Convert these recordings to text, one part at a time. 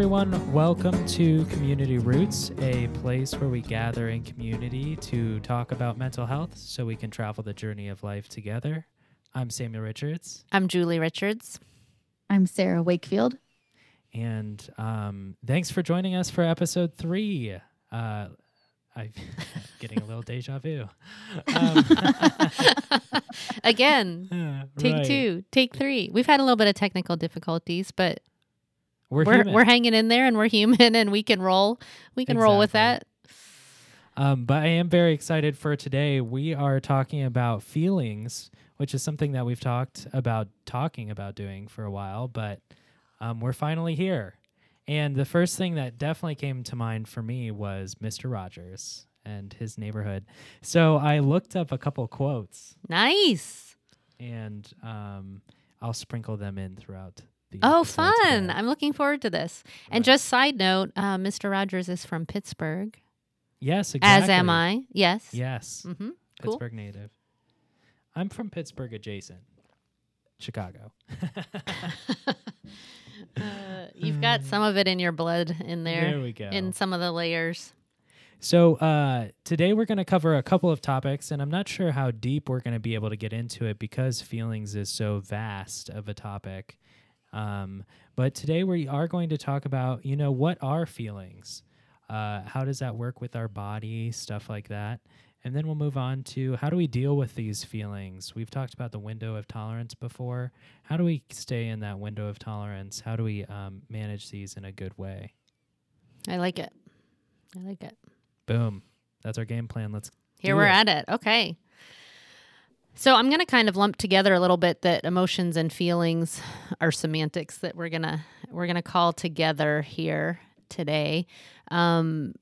everyone, welcome to Community Roots, a place where we gather in community to talk about mental health so we can travel the journey of life together. I'm Samuel Richards, I'm Julie Richards. I'm Sarah Wakefield. and um, thanks for joining us for episode three. Uh, I'm getting a little deja vu. Um, Again, take right. two, take three. We've had a little bit of technical difficulties, but We're, we're we're hanging in there and we're human and we can roll. We can roll with that. Um, but I am very excited for today. We are talking about feelings, which is something that we've talked about talking about doing for a while, but um, we're finally here. And the first thing that definitely came to mind for me was Mr. Rogers and his neighborhood. So I looked up a couple quotes Nice. and um, I'll sprinkle them in throughout Oh, fun. I'm looking forward to this. And just side note, uh, Mr. Rogers is from Pittsburgh, Yes, exactly. as am I. Yes. Yes. Mm-hmm. Cool. Pittsburgh native. I'm from Pittsburgh adjacent, Chicago. Uh, you've got some of it in your blood in there, There we go. in some of the layers. So uh, today we're going to cover a couple of topics, and I'm not sure how deep we're going to be able to get into it because feelings is so vast of a topic. Um, but today we are going to talk about, you know, what are feelings? Uh, how does that work with our body? Stuff like that. And then we'll move on to how do we deal with these feelings? We've talked about the window of tolerance before. How do we stay in that window of tolerance? How do we um, manage these in a good way? I like it. I like it. Boom. That's our game plan. Let's Here we're it. at it. Okay. So I'm going to kind of lump together a little bit that emotions and feelings are semantics that we're going to we're going to call together here today. Um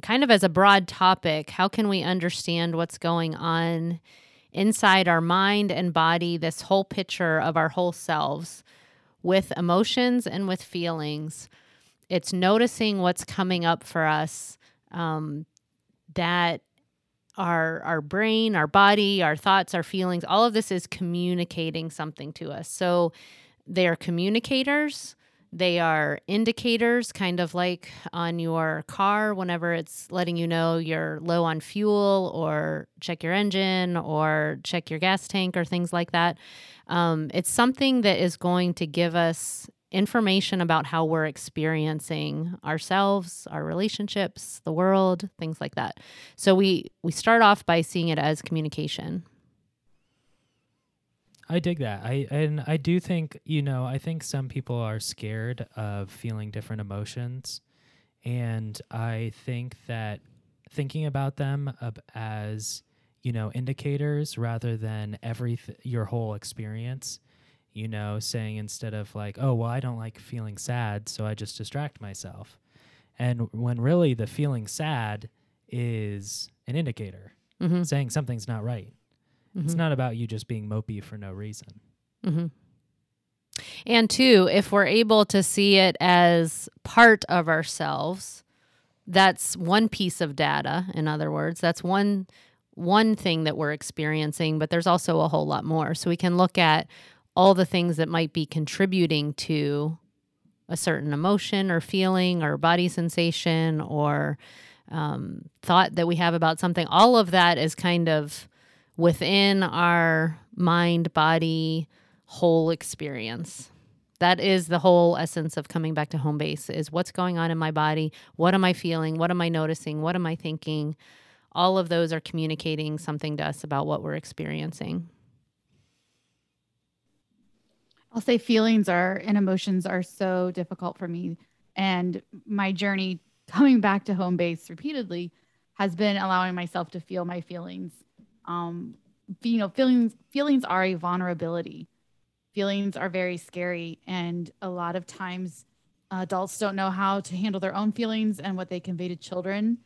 kind of as a broad topic, how can we understand what's going on inside our mind and body, this whole picture of our whole selves with emotions and with feelings? It's noticing what's coming up for us um, that our our brain, our body, our thoughts, our feelings, all of this is communicating something to us. So they are communicators. They are indicators, kind of like on your car whenever it's letting you know you're low on fuel or check your engine or check your gas tank or things like that. Um, it's something that is going to give us information about how we're experiencing ourselves, our relationships, the world, things like that. So we we start off by seeing it as communication. I dig that. I and I do think, you know, I think some people are scared of feeling different emotions and I think that thinking about them as, you know, indicators rather than every th- your whole experience, you know, saying instead of like, "Oh, well, I don't like feeling sad, so I just distract myself." And when really the feeling sad is an indicator Mm-hmm. saying something's not right. It's not about you just being mopey for no reason. Mm-hmm. And two, if we're able to see it as part of ourselves, that's one piece of data. In other words, that's one one thing that we're experiencing. But there's also a whole lot more. So we can look at all the things that might be contributing to a certain emotion or feeling or body sensation or um, thought that we have about something. All of that is kind of within our mind body whole experience. That is the whole essence of coming back to home base is what's going on in my body? What am i feeling? What am i noticing? What am i thinking? All of those are communicating something to us about what we're experiencing I'll say feelings are and emotions are so difficult for me. And my journey coming back to home base repeatedly has been allowing myself to feel my feelings. Um, you know, feelings feelings are a vulnerability. Feelings are very scary, and a lot of times adults don't know how to handle their own feelings, and what they convey to children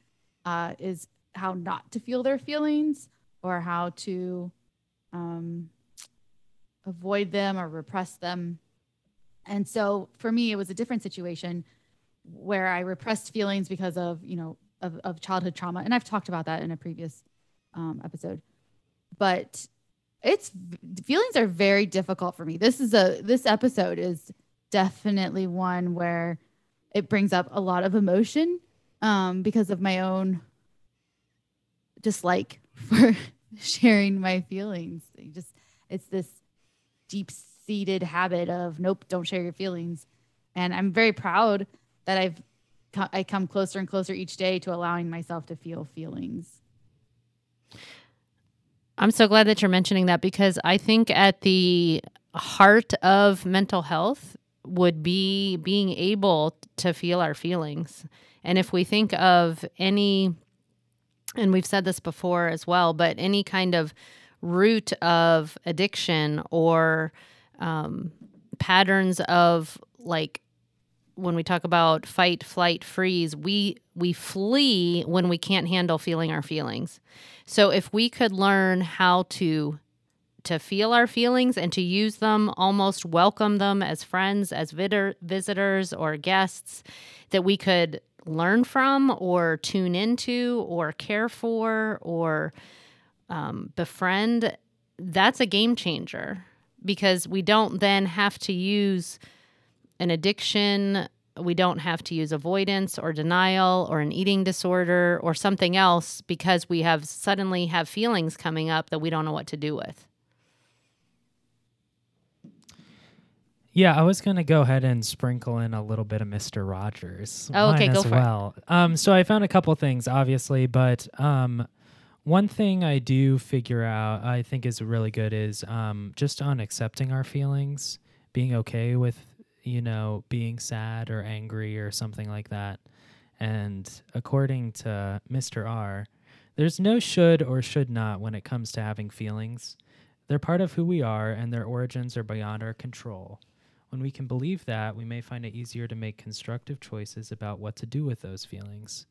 uh, is how not to feel their feelings or how to um, avoid them or repress them. And so for me, it was a different situation where I repressed feelings because of, you know, of, of childhood trauma. And I've talked about that in a previous um, episode. But it's feelings are very difficult for me. This is a this episode is definitely one where it brings up a lot of emotion um, because of my own dislike for sharing my feelings. just it's this deep seated habit of nope, don't share your feelings. And I'm very proud that I've I come closer and closer each day to allowing myself to feel feelings. I'm so glad that you're mentioning that because I think at the heart of mental health would be being able to feel our feelings. And if we think of any, and we've said this before as well, but any kind of root of addiction or um, patterns of like when we talk about fight, flight, freeze, we we flee when we can't handle feeling our feelings. So if we could learn how to to feel our feelings and to use them, almost welcome them as friends, as vid- visitors or guests that we could learn from or tune into or care for or um, befriend, that's a game changer because we don't then have to use an addiction, we don't have to use avoidance or denial or an eating disorder or something else because we have suddenly have feelings coming up that we don't know what to do with. Yeah, I was gonna go ahead and sprinkle in a little bit of Mister Rogers. Oh, okay, go as for well. it. Um, so I found a couple things, obviously, but um, one thing I do figure out, I think is really good, is um, just on accepting our feelings, being okay with you know, being sad or angry or something like that. And according to Mr. R, there's no should or should not when it comes to having feelings. They're part of who we are, and their origins are beyond our control. When we can believe that, we may find it easier to make constructive choices about what to do with those feelings.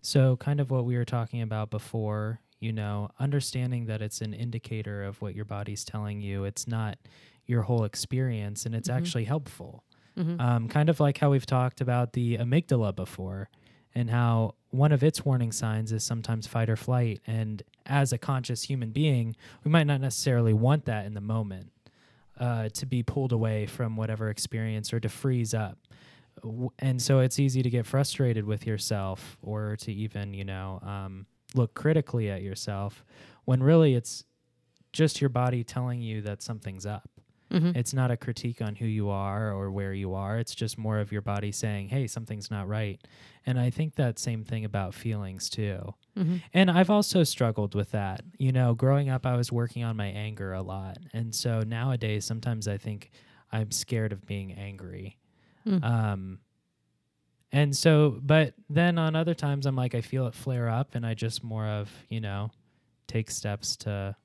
So, kind of what we were talking about before, you know, understanding that it's an indicator of what your body's telling you. It's not your whole experience, and it's mm-hmm. actually helpful. Mm-hmm. Um, kind of like how we've talked about the amygdala before and how one of its warning signs is sometimes fight or flight. And as a conscious human being, we might not necessarily want that in the moment uh, to be pulled away from whatever experience or to freeze up. And so it's easy to get frustrated with yourself or to even, you know, um, look critically at yourself when really it's just your body telling you that something's up. Mm-hmm. It's not a critique on who you are or where you are. It's just more of your body saying, hey, something's not right. And I think that same thing about feelings too. Mm-hmm. And I've also struggled with that. You know, growing up, I was working on my anger a lot. And so nowadays, sometimes I think I'm scared of being angry. Mm. Um, and so, but then on other times, I'm like, I feel it flare up and I just more of, you know, take steps to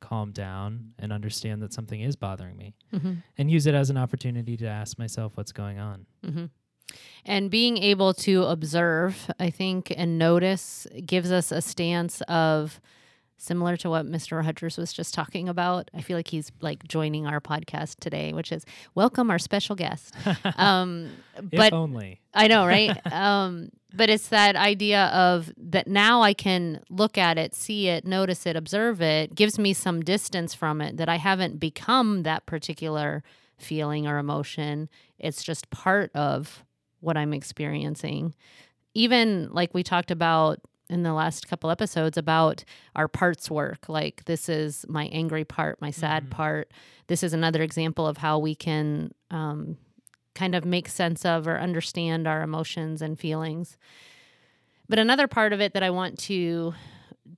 calm down and understand that something is bothering me mm-hmm. and use it as an opportunity to ask myself what's going on. Mm-hmm. And being able to observe, I think, and notice gives us a stance of similar to what Mr. Rogers was just talking about. I feel like he's like joining our podcast today, which is welcome our special guest. Um, but only I know, right? um, but it's that idea of that now I can look at it, see it, notice it, observe it, gives me some distance from it that I haven't become that particular feeling or emotion. It's just part of what I'm experiencing. Even like we talked about in the last couple episodes about our parts work. Like, this is my angry part, my sad mm-hmm. part. This is another example of how we can um, kind of make sense of or understand our emotions and feelings. But another part of it that I want to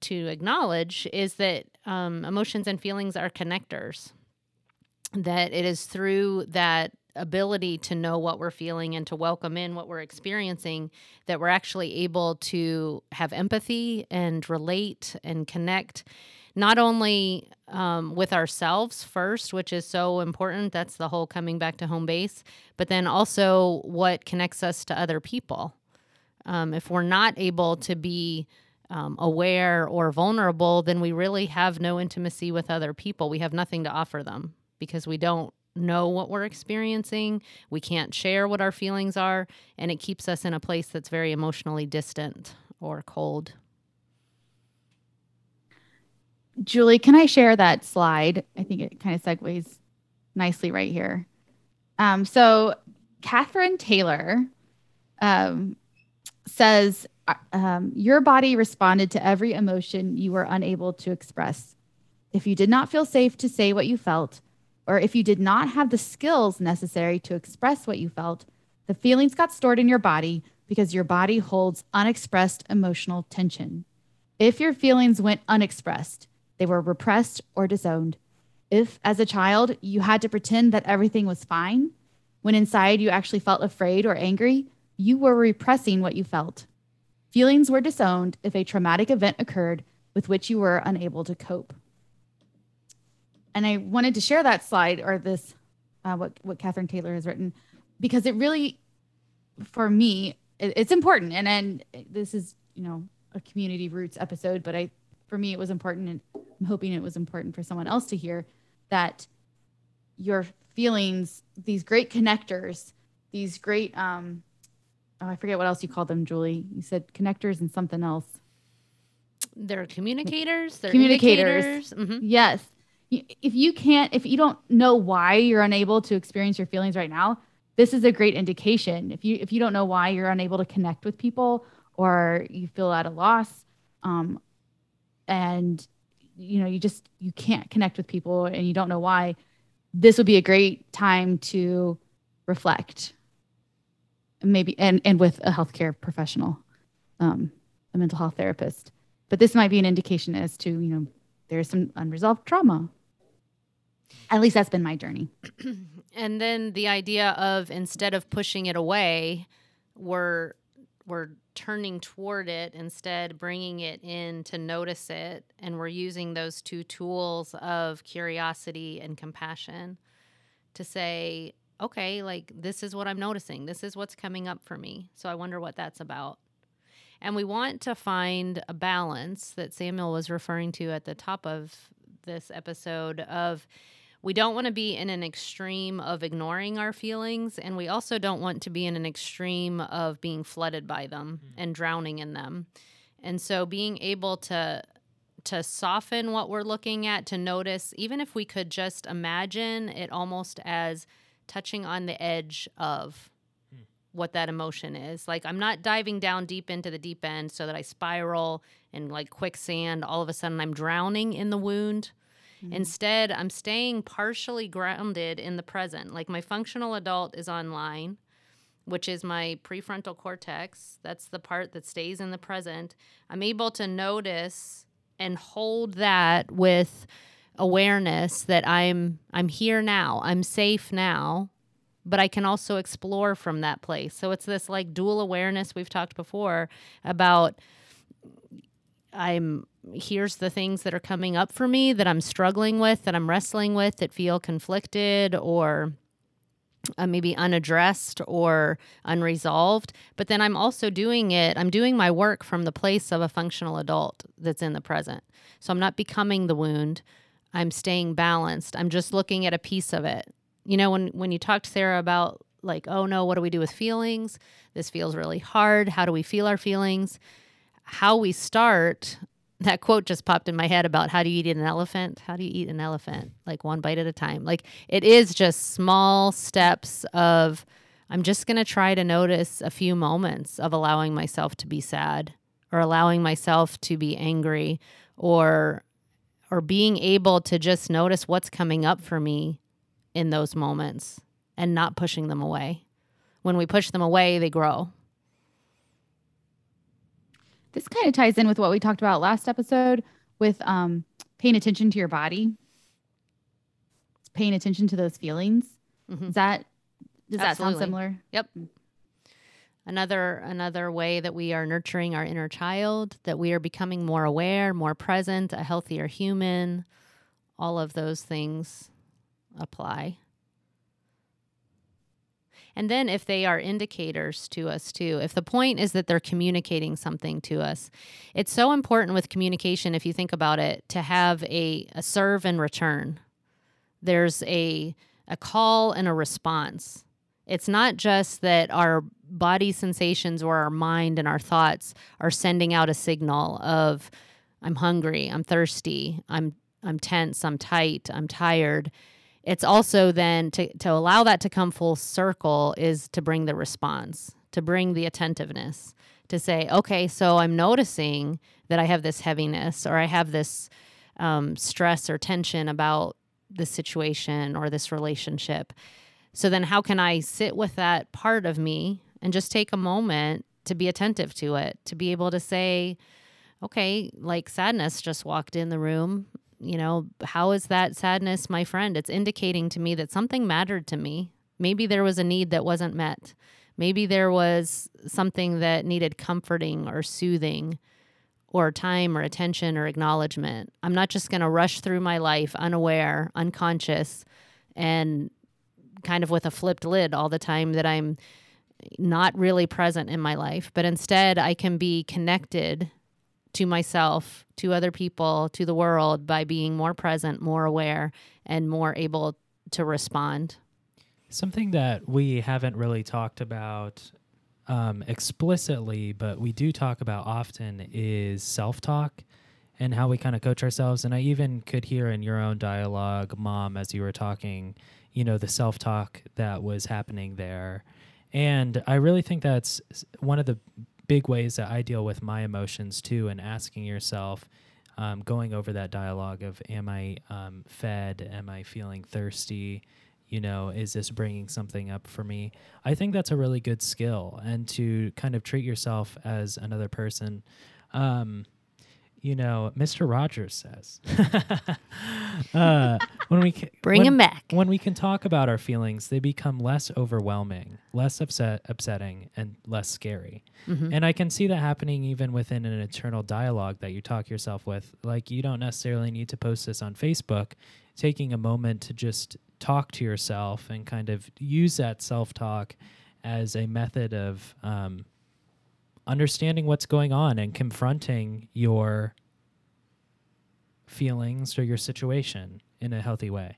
to acknowledge is that um, emotions and feelings are connectors. That it is through that ability to know what we're feeling and to welcome in what we're experiencing that we're actually able to have empathy and relate and connect not only um, with ourselves first, which is so important. That's the whole coming back to home base, but then also what connects us to other people. Um, if we're not able to be um, aware or vulnerable, then we really have no intimacy with other people. We have nothing to offer them because we don't know what we're experiencing. We can't share what our feelings are, and it keeps us in a place that's very emotionally distant or cold. Julie, can I share that slide? I think it kind of segues nicely right here. Um, so, Catherine Taylor um, says, uh, um, Your body responded to every emotion you were unable to express. If you did not feel safe to say what you felt, or if you did not have the skills necessary to express what you felt, the feelings got stored in your body because your body holds unexpressed emotional tension. If your feelings went unexpressed, they were repressed or disowned. If, as a child, you had to pretend that everything was fine, when inside you actually felt afraid or angry, you were repressing what you felt. Feelings were disowned if a traumatic event occurred with which you were unable to cope. And I wanted to share that slide or this, uh, what, what Catherine Taylor has written, because it really, for me, it, it's important. And then this is, you know, a community roots episode, but I, for me, it was important. And I'm hoping it was important for someone else to hear that your feelings, these great connectors, these great, um, oh, I forget what else you called them, Julie. You said connectors and something else. They're communicators. They're Communicators. Mhm. Yes. If you can't, if you don't know why you're unable to experience your feelings right now, this is a great indication. If you if you don't know why you're unable to connect with people or you feel at a loss, um, and you know you just you can't connect with people and you don't know why, this would be a great time to reflect. Maybe and and with a healthcare professional, um, a mental health therapist. But this might be an indication as to you know there's some unresolved trauma. At least that's been my journey. And then the idea of instead of pushing it away, we're we're turning toward it instead bringing it in to notice it and we're using those two tools of curiosity and compassion to say okay like this is what i'm noticing. This is what's coming up for me. So i wonder what that's about. And we want to find a balance that samuel was referring to at the top of this episode of we don't want to be in an extreme of ignoring our feelings and we also don't want to be in an extreme of being flooded by them mm-hmm. and drowning in them. And so being able to to soften what we're looking at to notice even if we could just imagine it almost as touching on the edge of what that emotion is like i'm not diving down deep into the deep end so that i spiral and like quicksand all of a sudden i'm drowning in the wound mm-hmm. Instead, I'm staying partially grounded in the present. Like my functional adult is online, which is my prefrontal cortex. That's the part that stays in the present. I'm able to notice and hold that with awareness that I'm I'm here now. I'm safe now, but I can also explore from that place. So it's this like dual awareness we've talked before about I'm here's the things that are coming up for me that I'm struggling with, that I'm wrestling with, that feel conflicted or uh, maybe unaddressed or unresolved. But then I'm also doing it, I'm doing my work from the place of a functional adult that's in the present. So I'm not becoming the wound. I'm staying balanced. I'm just looking at a piece of it. You know, when when you talked to Sarah about like, oh no, what do we do with feelings? This feels really hard. How do we feel our feelings? How we start that quote just popped in my head about how do you eat an elephant? How do you eat an elephant? Like one bite at a time. Like it is just small steps of I'm just going to try to notice a few moments of allowing myself to be sad or allowing myself to be angry or or being able to just notice what's coming up for me in those moments and not pushing them away. When we push them away, they grow. This kind of ties in with what we talked about last episode with um, paying attention to your body, paying attention to those feelings. Mhm. Is that does that sound similar? Yep. Another another way that we are nurturing our inner child, that we are becoming more aware, more present, a healthier human. All of those things apply. And then if they are indicators to us too, if the point is that they're communicating something to us, it's so important with communication, if you think about it, to have a, a serve and return. There's a a call and a response. It's not just that our body sensations or our mind and our thoughts are sending out a signal of I'm hungry, I'm thirsty, I'm I'm tense, I'm tight, I'm tired. It's also then to, to allow that to come full circle is to bring the response, to bring the attentiveness, to say, okay, so I'm noticing that I have this heaviness or I have this um, stress or tension about this situation or this relationship. So then, how can I sit with that part of me and just take a moment to be attentive to it, to be able to say, okay, like sadness just walked in the room. You know, how is that sadness my friend? It's indicating to me that something mattered to me. Maybe there was a need that wasn't met. Maybe there was something that needed comforting or soothing or time or attention or acknowledgement. I'm not just going to rush through my life unaware, unconscious, and kind of with a flipped lid all the time that I'm not really present in my life, but instead I can be connected to myself, to other people, to the world by being more present, more aware, and more able to respond. Something that we haven't really talked about um, explicitly, but we do talk about often is self talk and how we kind of coach ourselves. And I even could hear in your own dialogue, Mom, as you were talking, you know, the self talk that was happening there. And I really think that's one of the big ways that I deal with my emotions too, and asking yourself, um, going over that dialogue of, Am I um, fed? Am I feeling thirsty? you know is this bringing something up for me i think that's a really good skill and to kind of treat yourself as another person um, you know mr rogers says. Uh, when we ca- bring when, him back. when we can talk about our feelings they become less overwhelming less upset upsetting and less scary. Mm-hmm. and i can see that happening even within an internal dialogue that you talk yourself with. Like you don't necessarily need to post this on facebook taking a moment to just talk to yourself and kind of use that self talk as a method of um, understanding what's going on and confronting your feelings or your situation in a healthy way.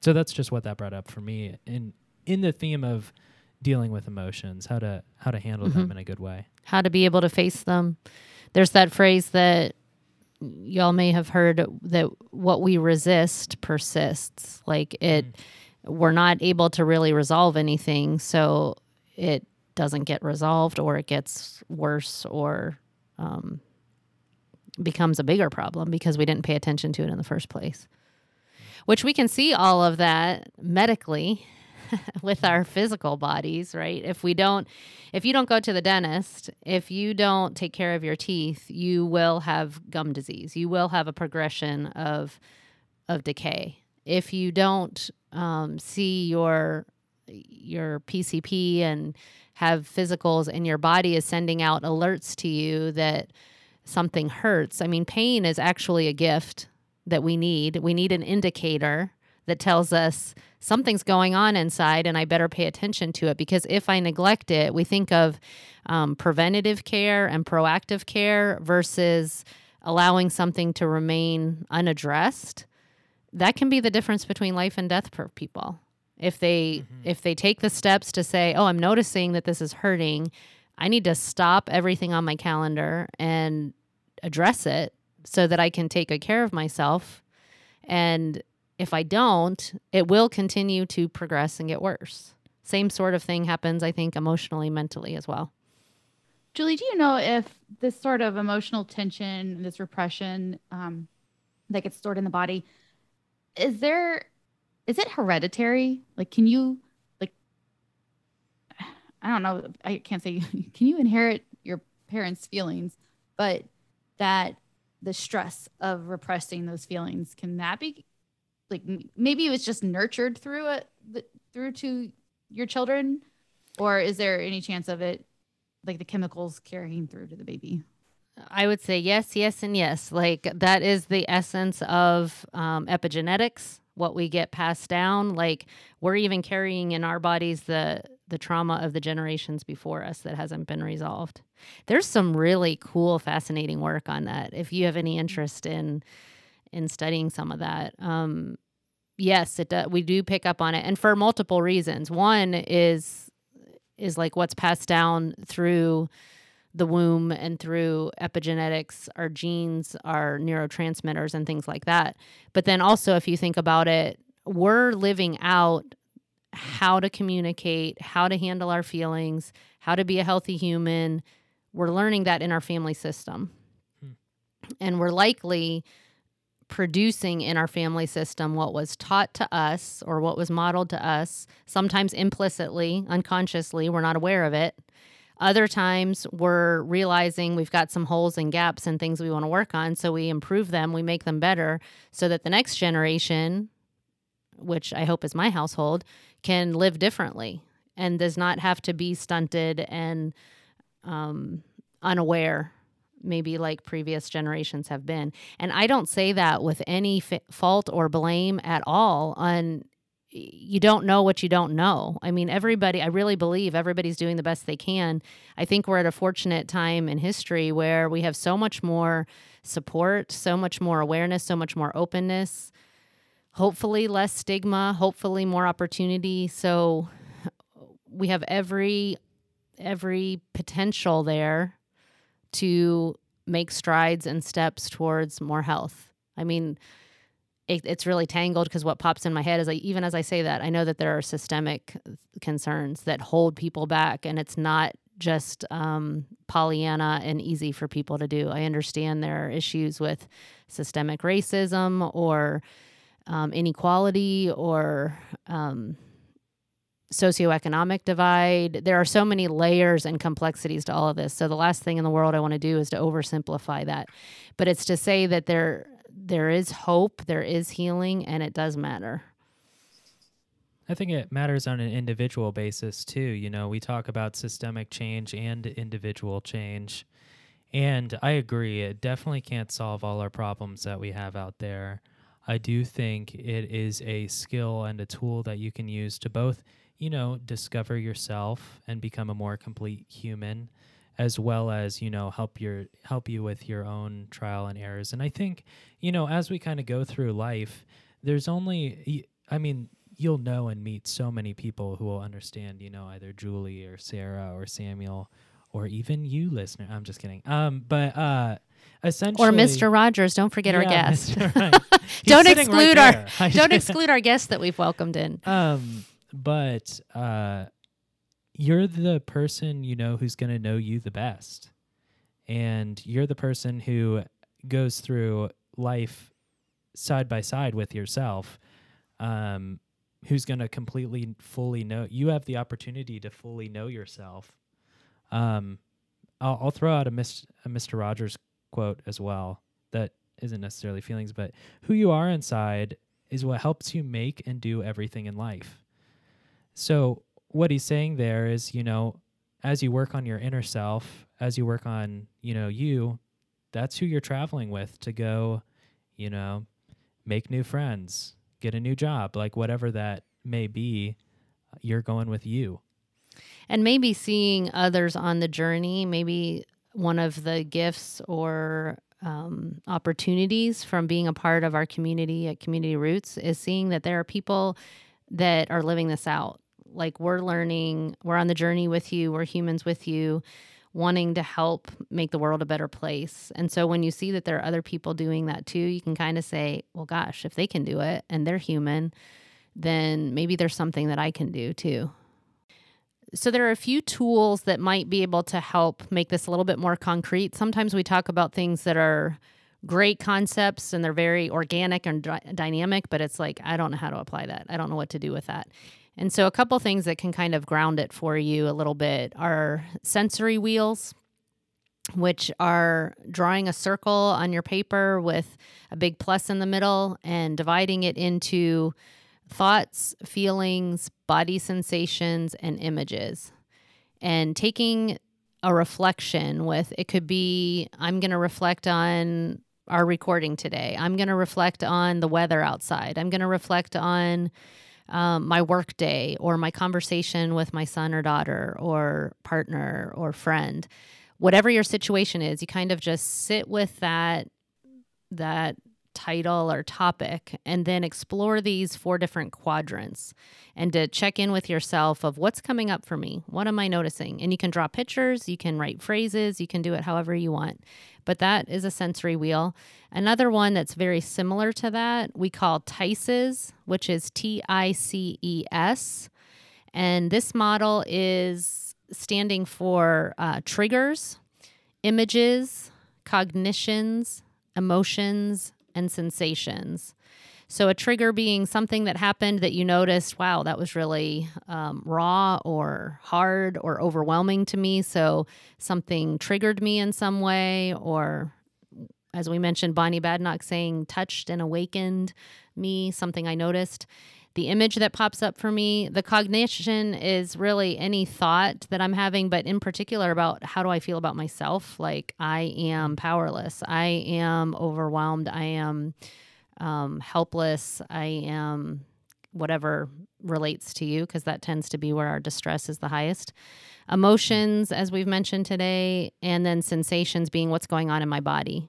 So that's just what that brought up for me in in the theme of dealing with emotions, how to how to handle mm-hmm. them in a good way. How to be able to face them. There's that phrase that y'all may have heard that what we resist persists. Like it, mm. we're not able to really resolve anything, so it doesn't get resolved, or it gets worse, or um, becomes a bigger problem because we didn't pay attention to it in the first place. Which we can see all of that medically with our physical bodies, right? If we don't if you don't go to the dentist, if you don't take care of your teeth, you will have gum disease. You will have a progression of of decay. If you don't um, see your your PCP and have physicals and your body is sending out alerts to you that something hurts. I mean, pain is actually a gift that we need. We need an indicator that tells us something's going on inside and I better pay attention to it because if I neglect it, we think of um, preventative care and proactive care versus allowing something to remain unaddressed. That can be the difference between life and death for people. If they mm-hmm. if they take the steps to say, "Oh, I'm noticing that this is hurting. I need to stop everything on my calendar and address it so that I can take good care of myself." And if I don't, it will continue to progress and get worse. Same sort of thing happens, I think, emotionally, mentally as well. Julie, do you know if this sort of emotional tension, this repression um, that gets stored in the body, is there, is it hereditary? Like, can you, like, I don't know, I can't say, can you inherit your parents' feelings, but that the stress of repressing those feelings, can that be like maybe it was just nurtured through it through to your children? Or is there any chance of it like the chemicals carrying through to the baby? I would say yes yes and yes. Like that is the essence of um, epigenetics what we get passed down like we're even carrying in our bodies the the trauma of the generations before us that hasn't been resolved there's some really cool fascinating work on that if you have any interest in in studying some of that. Um, yes, it does. we do pick up on it, and for multiple reasons. One is is like what's passed down through the womb and through epigenetics, our genes, our neurotransmitters, and things like that. But then also, if you think about it, we're living out how to communicate, how to handle our feelings, how to be a healthy human. We're learning that in our family system. Hmm. And we're likely producing in our family system what was taught to us or what was modeled to us, sometimes implicitly, unconsciously, we're not aware of it. Other times we're realizing we've got some holes and gaps and things we want to work on. So we improve them, we make them better so that the next generation, which I hope is my household, can live differently and does not have to be stunted and um, unaware maybe like previous generations have been. And I don't say that with any f- fault or blame at all on you don't know what you don't know. I mean, everybody, I really believe everybody's doing the best they can. I think we're at a fortunate time in history where we have so much more support, so much more awareness, so much more openness, hopefully less stigma, hopefully more opportunity. So we have every every potential there to make strides and steps towards more health. I mean, it, it's really tangled because what pops in my head is like even as I say that, I know that there are systemic concerns that hold people back, and it's not just um, Pollyanna and easy for people to do. I understand there are issues with systemic racism or um, inequality or um, socioeconomic divide. There are so many layers and complexities to all of this. So the last thing in the world I want to do is to oversimplify that. But it's to say that there there is hope, there is healing, and it does matter. I think it matters on an individual basis too. You know, we talk about systemic change and individual change. And I agree, it definitely can't solve all our problems that we have out there. I do think it is a skill and a tool that you can use to both, you know, discover yourself and become a more complete human as well as you know help your help you with your own trial and errors. And i think you know as we kind of go through life there's only i mean you'll know and meet so many people who will understand you know either julie or sarah or samuel or even you listener. I'm just kidding. Um but uh essentially or mr rogers don't forget yeah, our guest. Right. don't exclude right our don't exclude our guests that we've welcomed in. Um but uh you're the person you know who's going to know you the best. And you're the person who goes through life side by side with yourself um, who's going to completely fully know you have the opportunity to fully know yourself. Um, I'll, I'll, throw out a, mis- a mr rogers quote as well that isn't necessarily feelings but who you are inside is what helps you make and do everything in life. So what he's saying there is, you know, as you work on your inner self, as you work on, you know, you, that's who you're traveling with to go, you know, make new friends, get a new job, like whatever that may be, you're going with you. And maybe seeing others on the journey, maybe one of the gifts or um, opportunities from being a part of our community at Community Roots is seeing that there are people that are living this out like we're learning, we're on the journey with you, we're humans with you, wanting to help make the world a better place. And so when you see that there are other people doing that too, you can kind of say, well, gosh, if they can do it and they're human, then maybe there's something that I can do too. So, there are a few tools that might be able to help make this a little bit more concrete. Sometimes we talk about things that are great concepts and they're very organic and dynamic, but it's like, I don't know how to apply that. I don't know what to do with that. And so, a couple things that can kind of ground it for you a little bit are sensory wheels, which are drawing a circle on your paper with a big plus in the middle and dividing it into thoughts, feelings, body sensations, and images. And taking a reflection with it could be I'm going to reflect on our recording today. I'm going to reflect on the weather outside. I'm going to reflect on um, my work day or my conversation with my son or daughter or partner or friend whatever your situation is you kind of just sit with that that title or topic and then explore these four different quadrants and to check in with yourself of what's coming up for me. What am i noticing? And you can draw pictures you can write phrases you can do it however you want. But that is a sensory wheel. Another one that's very similar to that we call tices which is t-i-c-e-s and this model is standing for uh, triggers images cognitions emotions and sensations. So, a trigger being something that happened that you noticed, wow, that was really um, raw or hard or overwhelming to me. So, something triggered me in some way, or as we mentioned, Bonnie Badenoch saying, touched and awakened me, something I noticed. The image that pops up for me, the cognition is really any thought that I'm having, but in particular about how do I feel about myself? Like I am powerless, I am overwhelmed, I am um, helpless, I am whatever relates to you, because that tends to be where our distress is the highest. Emotions, as we've mentioned today, and then sensations being what's going on in my body.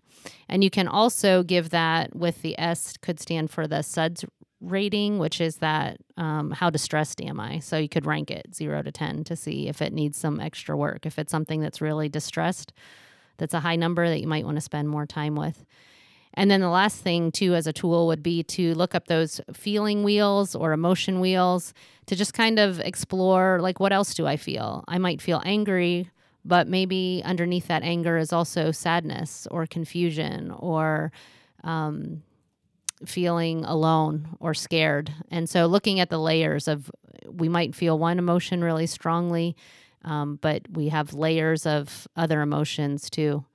And you can also give that with the S, could stand for the SUDS rating, which is that um, how distressed am I? So you could rank it zero to 10 to see if it needs some extra work. If it's something that's really distressed, that's a high number that you might want to spend more time with. And then the last thing, too, as a tool would be to look up those feeling wheels or emotion wheels to just kind of explore like, what else do I feel? I might feel angry, but maybe underneath that anger is also sadness or confusion or um, feeling alone or scared. And so looking at the layers of we might feel one emotion really strongly, um, but we have layers of other emotions too.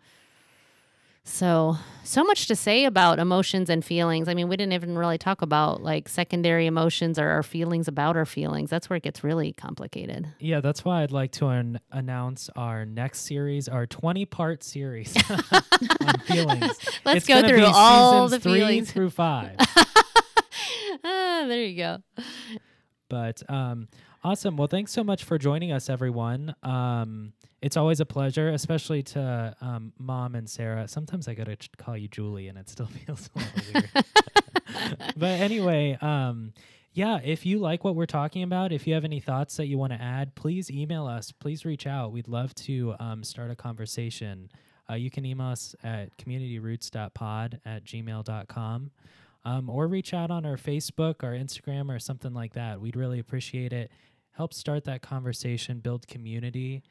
So, so much to say about emotions and feelings. I mean, we didn't even really talk about like secondary emotions or our feelings about our feelings. That's where it gets really complicated. Yeah, that's why I'd like to an- announce our next series, our 20 part series on feelings. Let's It's go through all the three feelings. through five. ah, there you go. But um, awesome. Well, thanks so much for joining us, everyone. Um, it's always a pleasure, especially to um, Mom and Sarah. Sometimes I gotta ch- call you Julie, and it still feels a little weird. but anyway, um, yeah, if you like what we're talking about, if you have any thoughts that you want to add, please email us. Please reach out. We'd love to um, start a conversation. Uh, you can email us at communityroots.pod at gmail.com um, or reach out on our Facebook or Instagram or something like that. We'd really appreciate it. Help start that conversation, build community.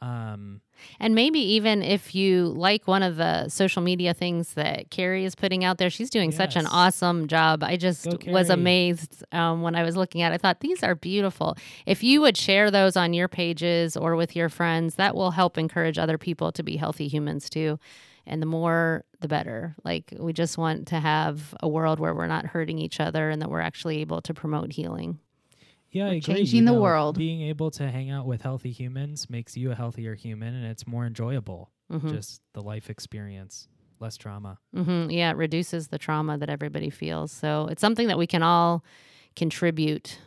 Um, And maybe even if you like one of the social media things that Carrie is putting out there, she's doing such an awesome job. I just Go, was amazed um, when I was looking at it. I thought, these are beautiful. If you would share those on your pages or with your friends, that will help encourage other people to be healthy humans too. And the more, the better. Like, we just want to have a world where we're not hurting each other and that we're actually able to promote healing. Yeah, I We're agree. changing the know, world. Being able to hang out with healthy humans makes you a healthier human, and it's more enjoyable. Mhm. Just the life experience, less trauma. Mm-hmm. Yeah, it reduces the trauma that everybody feels. So it's something that we can all contribute.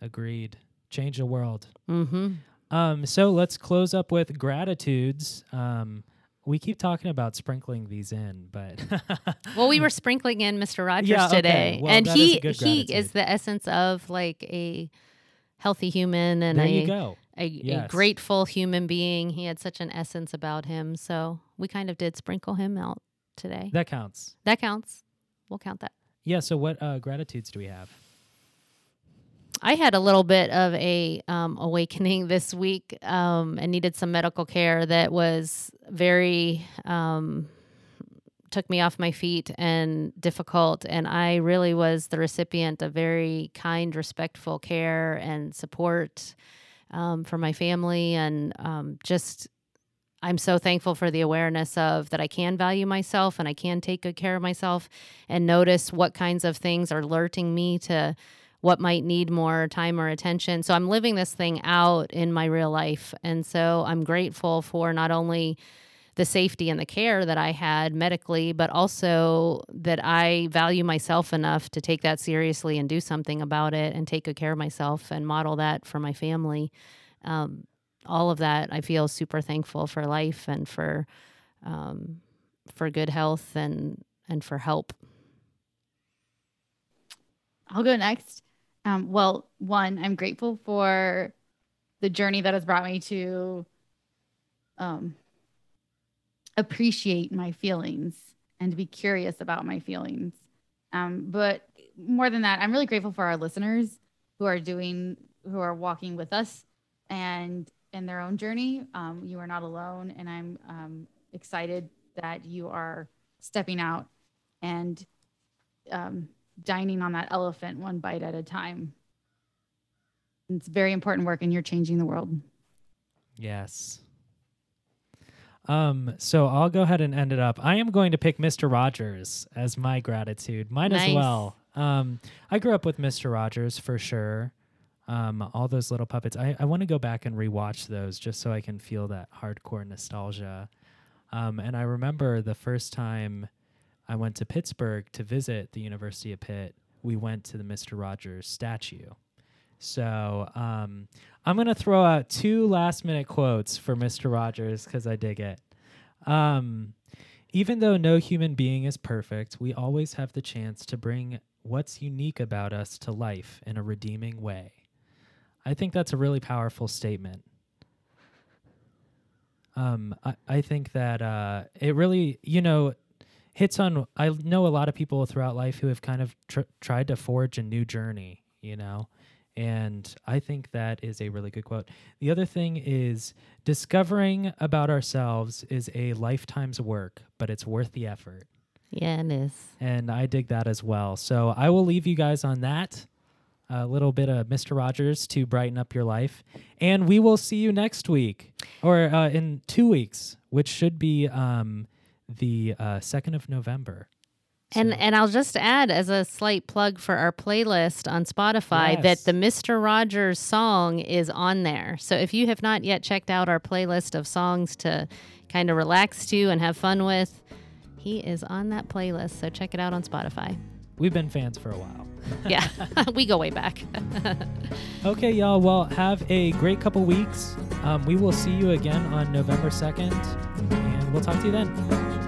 Agreed. Change the world. hmm Um, so let's close up with gratitudes. Um, we keep talking about sprinkling these in, but Well, we were sprinkling in Mr. Rogers Yeah, okay. today, Well, and he good he is the essence of like a healthy human and a, a, a grateful human being. He had such an essence about him, so we kind of did sprinkle him out today. That counts. That counts. We'll count that. Yeah. So what uh, gratitudes do we have? I had a little bit of a um, awakening this week um, and needed some medical care that was very um, took me off my feet and difficult. And I really was the recipient of very kind, respectful care and support um, for my family, and um, just. I'm so thankful for the awareness of that I can value myself and I can take good care of myself and notice what kinds of things are alerting me to what might need more time or attention. So I'm living this thing out in my real life. And so I'm grateful for not only the safety and the care that I had medically, but also that I value myself enough to take that seriously and do something about it and take good care of myself and model that for my family. Um, all of that, I feel super thankful for life and for um, for good health and and for help. I'll go next. Um, well, one, I'm grateful for the journey that has brought me to um, appreciate my feelings and be curious about my feelings. Um, but more than that, I'm really grateful for our listeners who are doing, who are walking with us and in their own journey. Um, you are not alone. And I'm um, excited that you are stepping out and um, dining on that elephant one bite at a time. It's very important work and you're changing the world. Yes. Um, so I'll go ahead and end it up. I am going to pick Mr. Rogers as my gratitude. Mine Nice. as well. Um, I grew up with Mr. Rogers for sure. Um, all those little puppets. I, I want to go back and rewatch those just so I can feel that hardcore nostalgia. Um, and I remember the first time I went to Pittsburgh to visit the University of Pitt, we went to the Mr. Rogers statue. So um, I'm going to throw out two last minute quotes for Mr. Rogers because I dig it. Um, even though no human being is perfect, we always have the chance to bring what's unique about us to life in a redeeming way. I think that's a really powerful statement. Um, I, I think that uh, it really, you know, hits on. I know a lot of people throughout life who have kind of tr- tried to forge a new journey, you know, and I think that is a really good quote. The other thing is discovering about ourselves is a lifetime's work, but it's worth the effort. Yeah, it is. And I dig that as well. So I will leave you guys on that. A little bit of Mr. Rogers to brighten up your life. And we will see you next week or uh, in two weeks, which should be um, the uh, 2nd of November. And So- and I'll just add as a slight plug for our playlist on Spotify Yes. that the Mr. Rogers song is on there. So if you have not yet checked out our playlist of songs to kind of relax to and have fun with, he is on that playlist. So check it out on Spotify. We've been fans for a while. Yeah, we go way back. Okay, y'all. Well, have a great couple weeks. Um, we will see you again on November 2nd, and we'll talk to you then.